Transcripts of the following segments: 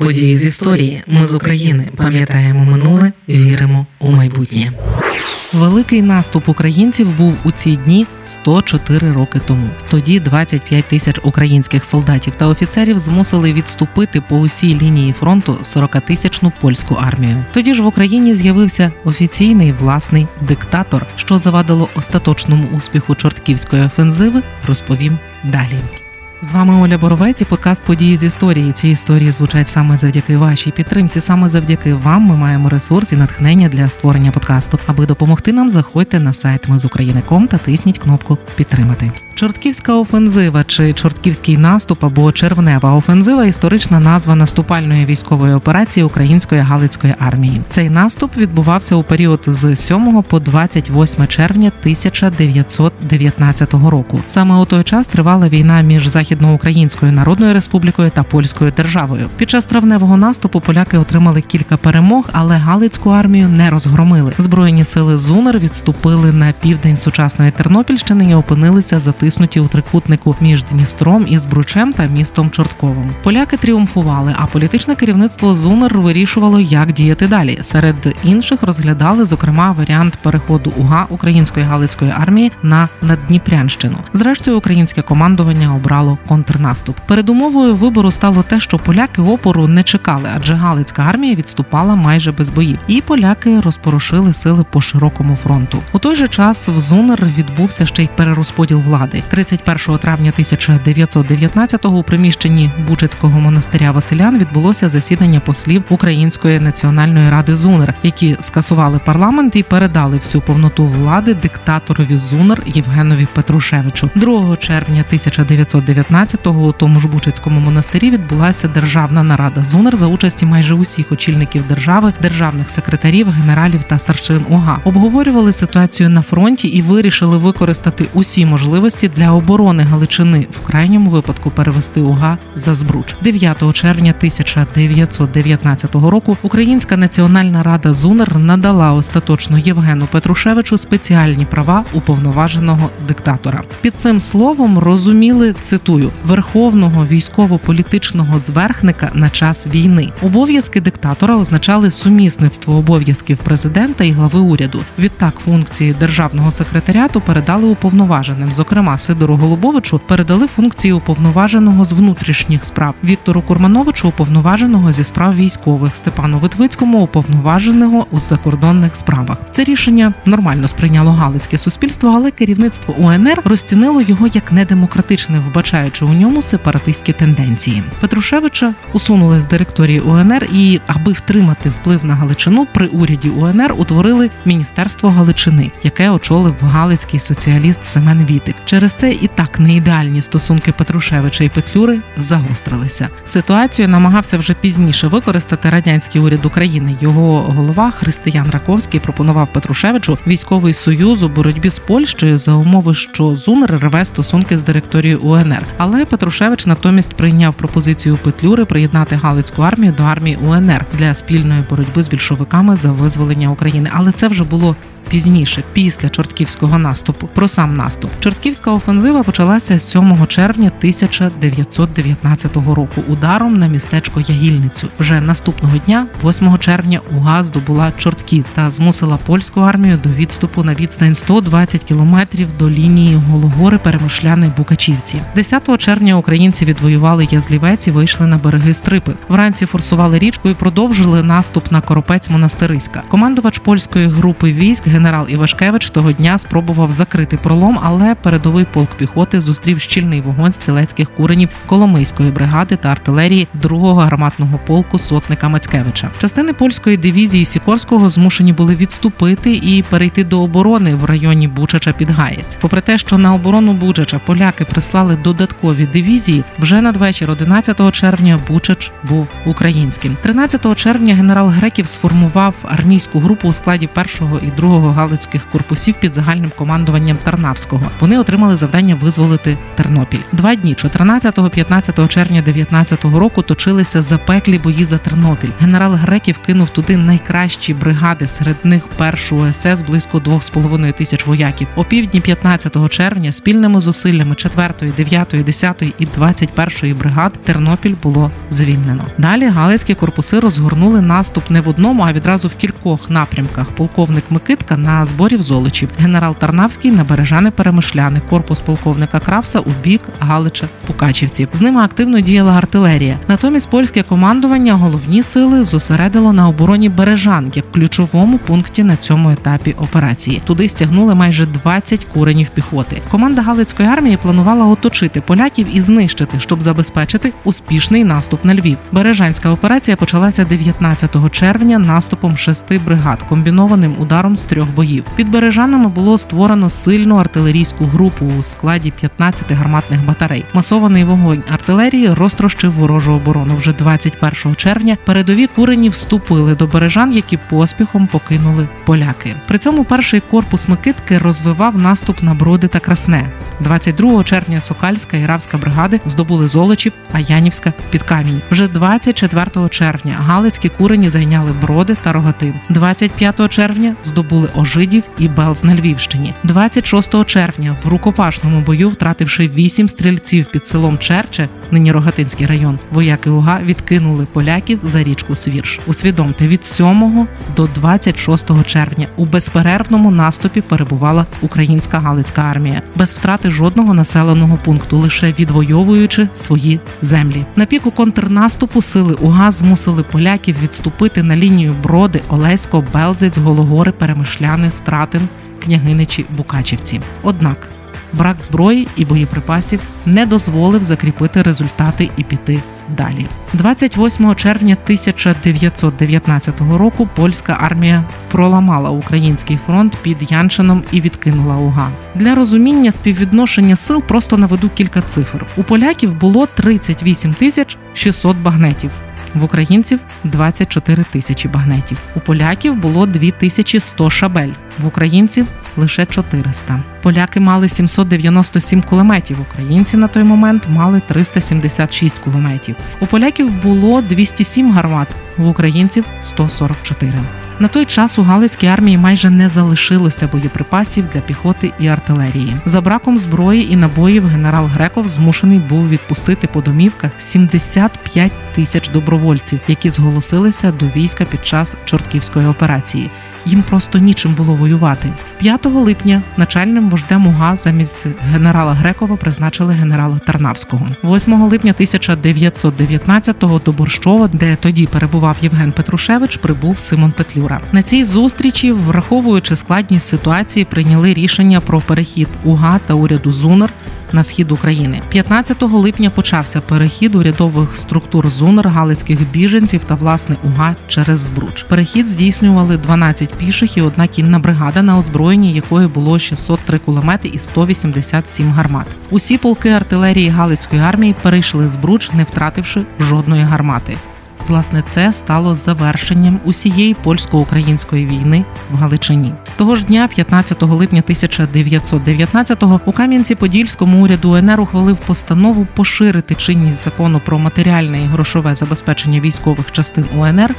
Події з історії. Ми з України пам'ятаємо минуле, віримо у майбутнє. Великий наступ українців був у ці дні 104 роки тому. Тоді 25 тисяч українських солдатів та офіцерів змусили відступити по усій лінії фронту 40-тисячну польську армію. Тоді ж в Україні з'явився офіційний власний диктатор, що завадило остаточному успіху чортківської офензиви. Розповім далі. З вами Оля Боровець і подкаст події з історії. Ці історії звучать саме завдяки вашій підтримці. Саме завдяки вам ми маємо ресурс і натхнення для створення подкасту. Аби допомогти нам, заходьте на сайт Ми з України.ком та тисніть кнопку Підтримати. Чортківська офензива чи чортківський наступ або червнева офензива історична назва наступальної військової операції української галицької армії. Цей наступ відбувався у період з 7 по 28 червня 1919 року. Саме у той час тривала війна між Західноукраїнською Народною Республікою та Польською державою. Під час травневого наступу поляки отримали кілька перемог, але Галицьку армію не розгромили. Збройні сили Зунер відступили на південь сучасної Тернопільщини і опинилися затиснуті у трикутнику між Дністром і Збручем та містом Чортковим. Поляки тріумфували, а політичне керівництво Зунер вирішувало, як діяти далі. Серед інших розглядали зокрема варіант переходу УГА української галицької армії на Наддніпрянщину. Зрештою, українське командування обрало контрнаступ. Передумовою вибору стало те, що поляки опору не чекали, адже Галицька армія відступала майже без боїв, і поляки розпорошили сили по широкому фронту. У той же час в Зунер відбувся ще й перерозподіл влади. 31 травня 1919-го у приміщенні Бучицького монастиря Василян відбулося засідання послів Української національної ради Зунер, які скасували парламент і передали всю повноту влади диктаторові Зунер Євгенові Петрушевичу. 2 червня 1919-го у тому ж Бучицькому монастирі відбулася державна нарада Зунер за участі майже усіх очільників держави, державних секретарів, генералів та старшин УГА. Обговорювали ситуацію на фронті і вирішили використати усі можливості для оборони Галичини, в крайньому випадку перевести УГА за збруч. 9 червня 1919 року Українська національна рада Зунер надала остаточно Євгену Петрушевичу спеціальні права уповноваженого диктатора. Під цим словом розуміли цитую верховного військово-політичного зверхника на час війни. Обов'язки диктатора означали сумісництво обов'язків президента і глави уряду. Відтак функції державного секретаріату передали уповноваженим. Зокрема, Сидору Голубовичу передали функції уповноваженого з внутрішніх справ Віктору Курмановичу уповноваженого зі справ військових, Степану Витвицькому уповноваженого у закордонних справах. Це рішення нормально сприйняло Галицьке суспільство, але керівництво УНР розцінило його як недемократичне, вбачаючи у ньому сепаратистські тенденції. Петрушевича усунули з директорії УНР і, аби втримати вплив на Галичину, при уряді УНР утворили Міністерство Галичини, яке очолив галицький соціаліст Семен Вітик. Через це і так не ідеальні стосунки Петрушевича і Петлюри загострилися. Ситуацію намагався вже пізніше використати радянський уряд України. Його голова Християн Раковський пропонував Петрушевичу військовий союз у боротьбі з Польщею за умови, що ЗУНР рве стосунки з директорією УНР. Але Петрушевич натомість прийняв пропозицію Петлюри приєднати Галицьку армію до армії УНР для спільної боротьби з більшовиками за визволення України. Але це вже було пізніше, після чортківського наступу. Про сам наступ чортківська офензива почалася 7 червня 1919 року. Ударом на містечко Ягільницю. Вже наступного дня, 8 червня, УГА здобула чортків та змусила польську армію до відступу на відстань 120 кілометрів до лінії Гологори Перемишляни Букачівці. 10 червня українці відвоювали Язлівець і вийшли на береги Стрипи. Вранці форсували річку і продовжили наступ на Коропець Монастириська. Командувач польської групи військ генерал Івашкевич того дня спробував закрити пролом, але передовий полк піхоти зустрів щільний вогонь стрілецьких куренів Коломийської бригади та артилерії другого гарматного полку сотника Мацькевича. Частини польської дивізії Сікорського змушені були відступити і перейти до оборони в районі Бучача під Гаєць. Попри те, що на оборону Бучача поляки прислали додаткові дивізії, вже надвечір 11 червня Бучач був українським. 13 червня генерал Греків сформував армійську групу у складі першого і другого 13-го галицьких корпусів під загальним командуванням Тарнавського. Вони отримали завдання визволити Тернопіль. Два дні 14-15 червня 19-го року точилися запеклі бої за Тернопіль. Генерал Греків кинув туди найкращі бригади. Серед них першу СС близько 2,5 тисяч вояків. О півдні 15 червня спільними зусиллями 4, 9, 10 і 21 бригад Тернопіль було звільнено. Далі галицькі корпуси розгорнули наступ не в одному, а відразу в кількох напрямках. Полковник Микитка на зборів золочів, генерал Тарнавський на бережани перемишляни, корпус полковника Кравса у бік Галича Пукачівців. З ними активно діяла артилерія. Натомість польське командування головні сили зосередило на обороні Бережан як ключовому пункті на цьому етапі операції. Туди стягнули майже 20 куренів піхоти. Команда Галицької армії планувала оточити поляків і знищити, щоб забезпечити успішний наступ на Львів. Бережанська операція почалася 19 червня наступом шести бригад, комбінованим ударом з трьох боїв. Під Бережанами було створено сильну артилерійську групу у складі 15 гарматних батарей. Масований вогонь артилерії розтрощив ворожу оборону. Вже 21 червня передові курені вступили до бережан, які поспіхом покинули поляки. При цьому перший корпус Микитки розвивав наступ на броди та красне. 22 червня Сокальська і Равська бригади здобули Золочів, а Янівська під камінь. Вже 24 червня Галицькі курені зайняли броди та рогатин. 25 червня здобули Ожидів і Белз на Львівщині. 26 червня в рукопашному бою, втративши вісім стрільців під селом Черче, нині Рогатинський район, вояки УГА відкинули поляків за річку Свірш. Усвідомте, від 7 до 26 червня у безперервному наступі перебувала українська галицька армія без втрати жодного населеного пункту, лише відвоюючи свої землі. На піку контрнаступу сили УГА змусили поляків відступити на лінію броди Олесько, Белзець, Гологори, Перемишляни, Стратин, Княгиничі, Букачівці. Однак брак зброї і боєприпасів не дозволив закріпити результати і піти далі. 28 червня 1919 року польська армія проламала український фронт під Яншином і відкинула УГА. Для розуміння співвідношення сил просто наведу кілька цифр. У поляків було 38 тисяч 600 багнетів. В українців 24 тисячі багнетів. У поляків було 2100 шабель, в українців лише 400. Поляки мали 797 кулеметів. Українці на той момент мали 376 кулеметів. У поляків було 207 гармат, в українців 144. На той час у Галицькій армії майже не залишилося боєприпасів для піхоти і артилерії. За браком зброї і набоїв генерал Греков змушений був відпустити по домівках 75 тисяч добровольців, які зголосилися до війська під час Чортківської операції. Їм просто нічим було воювати. 5 липня начальним вождем УГА замість генерала Грекова призначили генерала Тарнавського. 8 липня 1919-го до Борщова, де тоді перебував Євген Петрушевич, прибув Симон Петлюра. На цій зустрічі, враховуючи складність ситуації, прийняли рішення про перехід УГА та уряду ЗУНР на схід України. 15 липня почався перехід урядових структур ЗУНР, галицьких біженців та власне УГА через Збруч. Перехід здійснювали 12 піших і одна кінна бригада, на озброєнні якої було 603 кулемети і 187 гармат. Усі полки артилерії Галицької армії перейшли Збруч, не втративши жодної гармати. Власне, це стало завершенням усієї польсько-української війни в Галичині. Того ж дня, 15 липня 1919-го, у Кам'янці-Подільському уряду УНР ухвалив постанову поширити чинність закону про матеріальне і грошове забезпечення військових частин УНР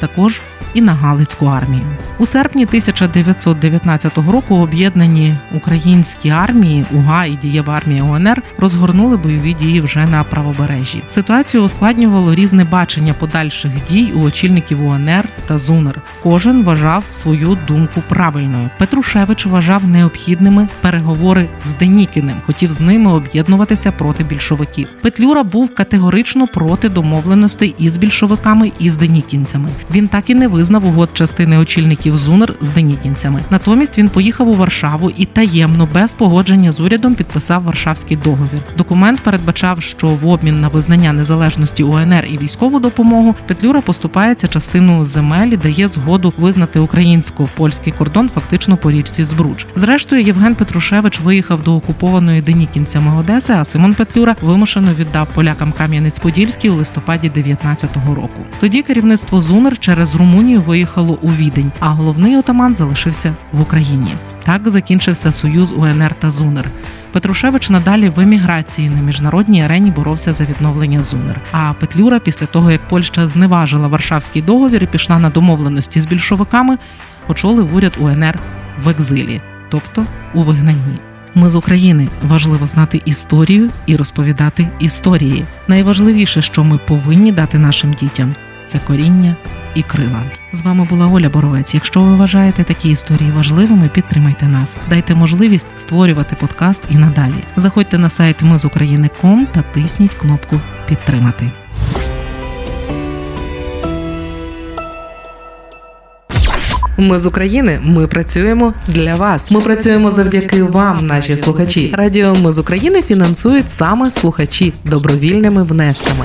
також і на Галицьку армію. У серпні 1919 року об'єднані українські армії УГА і Дієва армія УНР розгорнули бойові дії вже на правобережжі. Ситуацію ускладнювало різне бачення подальших дій у очільників УНР та ЗУНР. Кожен вважав свою думку правильною. Петрушевич вважав необхідними переговори з Денікіним, хотів з ними об'єднуватися проти більшовиків. Петлюра був категорично проти домовленостей із більшовиками і з денікінцями. Він так і не визнав угод частини очільників ЗУНР з денікінцями. Натомість він поїхав у Варшаву і таємно, без погодження з урядом, підписав Варшавський договір. Документ передбачав, що в обмін на визнання незалежності УНР і військову допомогу Петлюра поступається частину земель і дає згоду визнати українсько-польський кордон фактично по річці Збруч. Зрештою, Євген Петрушевич виїхав до окупованої денікінцями Одеси, а Симон Петлюра вимушено віддав полякам Кам'янець-Подільський у листопаді 19-го року. Тоді керівництво ЗУНР УНР через Румунію виїхало у Відень, а головний отаман залишився в Україні. Так закінчився союз УНР та ЗУНР. Петрушевич надалі в еміграції на міжнародній арені боровся за відновлення ЗУНР. А Петлюра, після того як Польща зневажила Варшавський договір і пішла на домовленості з більшовиками, очолив уряд УНР в екзилі, тобто у вигнанні. Ми з України важливо знати історію і розповідати історії. Найважливіше, що ми повинні дати нашим дітям, це коріння і крила. З вами була Оля Боровець. Якщо ви вважаєте такі історії важливими, підтримайте нас. Дайте можливість створювати подкаст і надалі. Заходьте на сайт Ми з України.ком та тисніть кнопку Підтримати. Ми з України. Ми працюємо для вас. Ми працюємо завдяки вам, наші слухачі. Радіо Ми з України фінансують саме слухачі добровільними внесками.